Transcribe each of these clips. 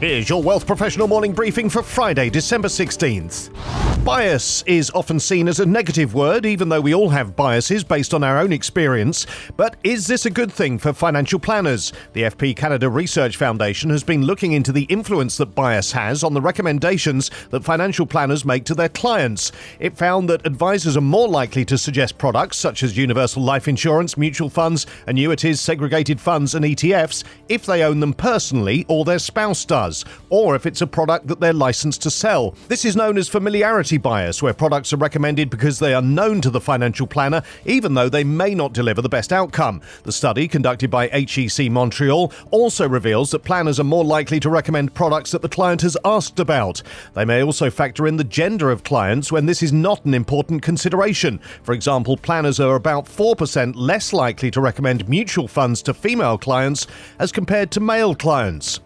Here's your Wealth Professional morning briefing for Friday, December 16th. Bias is often seen as a negative word, even though we all have biases based on our own experience. But is this a good thing for financial planners? The FP Canada Research Foundation has been looking into the influence that bias has on the recommendations that financial planners make to their clients. It found that advisors are more likely to suggest products such as universal life insurance, mutual funds, annuities, segregated funds, and ETFs if they own them personally or their spouse does or if it's a product that they're licensed to sell. This is known as familiarity bias, where products are recommended because they are known to the financial planner, even though they may not deliver the best outcome. The study, conducted by HEC Montreal, also reveals that planners are more likely to recommend products that the client has asked about. They may also factor in the gender of clients when this is not an important consideration. For example, planners are about 4% less likely to recommend mutual funds to female clients as compared to male clients.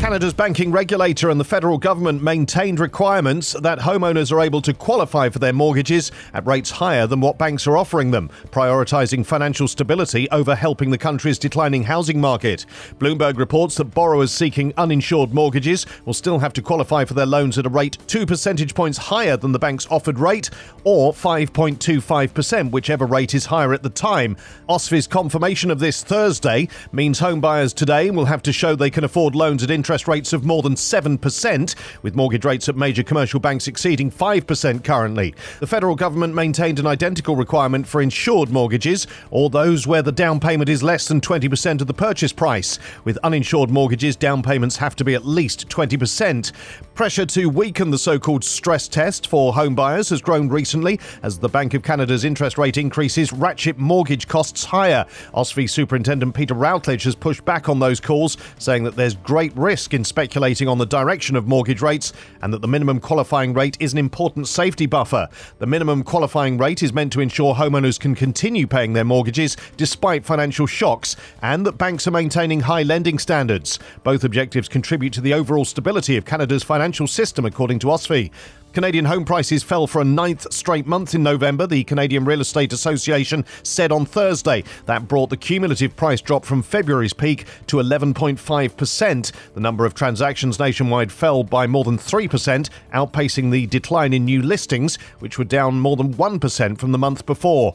Canada's banking regulator and the federal government maintained requirements that homeowners are able to qualify for their mortgages at rates higher than what banks are offering them, prioritising financial stability over helping the country's declining housing market. Bloomberg reports that borrowers seeking uninsured mortgages will still have to qualify for their loans at a rate two percentage points higher than the bank's offered rate, or 5.25%, whichever rate is higher at the time. OSFI's confirmation of this Thursday means homebuyers today will have to show they can afford loans at interest interest rates of more than 7%, with mortgage rates at major commercial banks exceeding 5% currently. The federal government maintained an identical requirement for insured mortgages, or those where the down payment is less than 20% of the purchase price. With uninsured mortgages, down payments have to be at least 20%. Pressure to weaken the so called stress test for home buyers has grown recently as the Bank of Canada's interest rate increases ratchet mortgage costs higher. OSFI Superintendent Peter Routledge has pushed back on those calls, saying that there's great risk risk in speculating on the direction of mortgage rates and that the minimum qualifying rate is an important safety buffer. The minimum qualifying rate is meant to ensure homeowners can continue paying their mortgages despite financial shocks and that banks are maintaining high lending standards. Both objectives contribute to the overall stability of Canada's financial system, according to OSFI. Canadian home prices fell for a ninth straight month in November, the Canadian Real Estate Association said on Thursday. That brought the cumulative price drop from February's peak to 11.5%. The number of transactions nationwide fell by more than 3%, outpacing the decline in new listings, which were down more than 1% from the month before.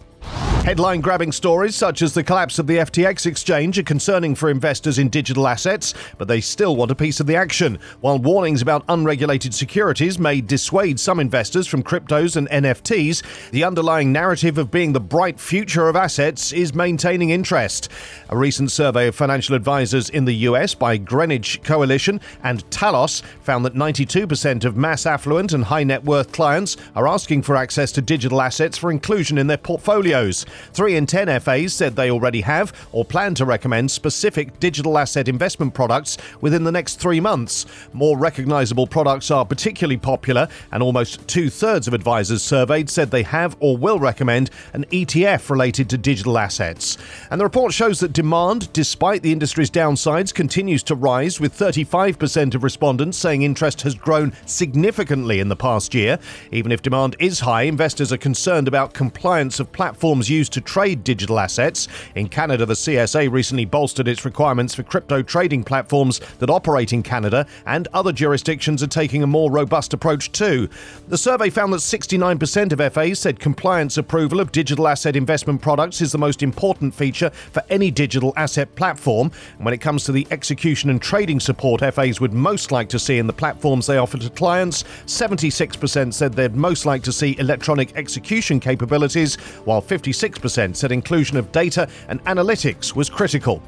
Headline grabbing stories such as the collapse of the FTX exchange are concerning for investors in digital assets, but they still want a piece of the action. While warnings about unregulated securities may dissuade some investors from cryptos and NFTs, the underlying narrative of being the bright future of assets is maintaining interest. A recent survey of financial advisors in the US by Greenwich Coalition and Talos found that 92% of mass affluent and high net worth clients are asking for access to digital assets for inclusion in their portfolios. Three in ten FAs said they already have or plan to recommend specific digital asset investment products within the next three months. More recognizable products are particularly popular, and almost two thirds of advisors surveyed said they have or will recommend an ETF related to digital assets. And the report shows that demand, despite the industry's downsides, continues to rise, with 35% of respondents saying interest has grown significantly in the past year. Even if demand is high, investors are concerned about compliance of platforms used to trade digital assets. In Canada, the CSA recently bolstered its requirements for crypto trading platforms that operate in Canada, and other jurisdictions are taking a more robust approach too. The survey found that 69% of FAs said compliance approval of digital asset investment products is the most important feature for any digital asset platform. And when it comes to the execution and trading support FAs would most like to see in the platforms they offer to clients, 76% said they'd most like to see electronic execution capabilities, while 56 6% said inclusion of data and analytics was critical.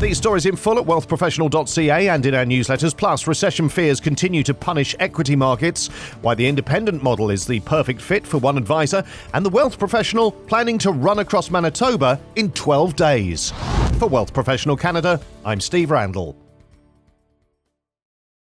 These stories in full at wealthprofessional.ca and in our newsletters. Plus, recession fears continue to punish equity markets, why the independent model is the perfect fit for one advisor, and the wealth professional planning to run across Manitoba in 12 days. For Wealth Professional Canada, I'm Steve Randall.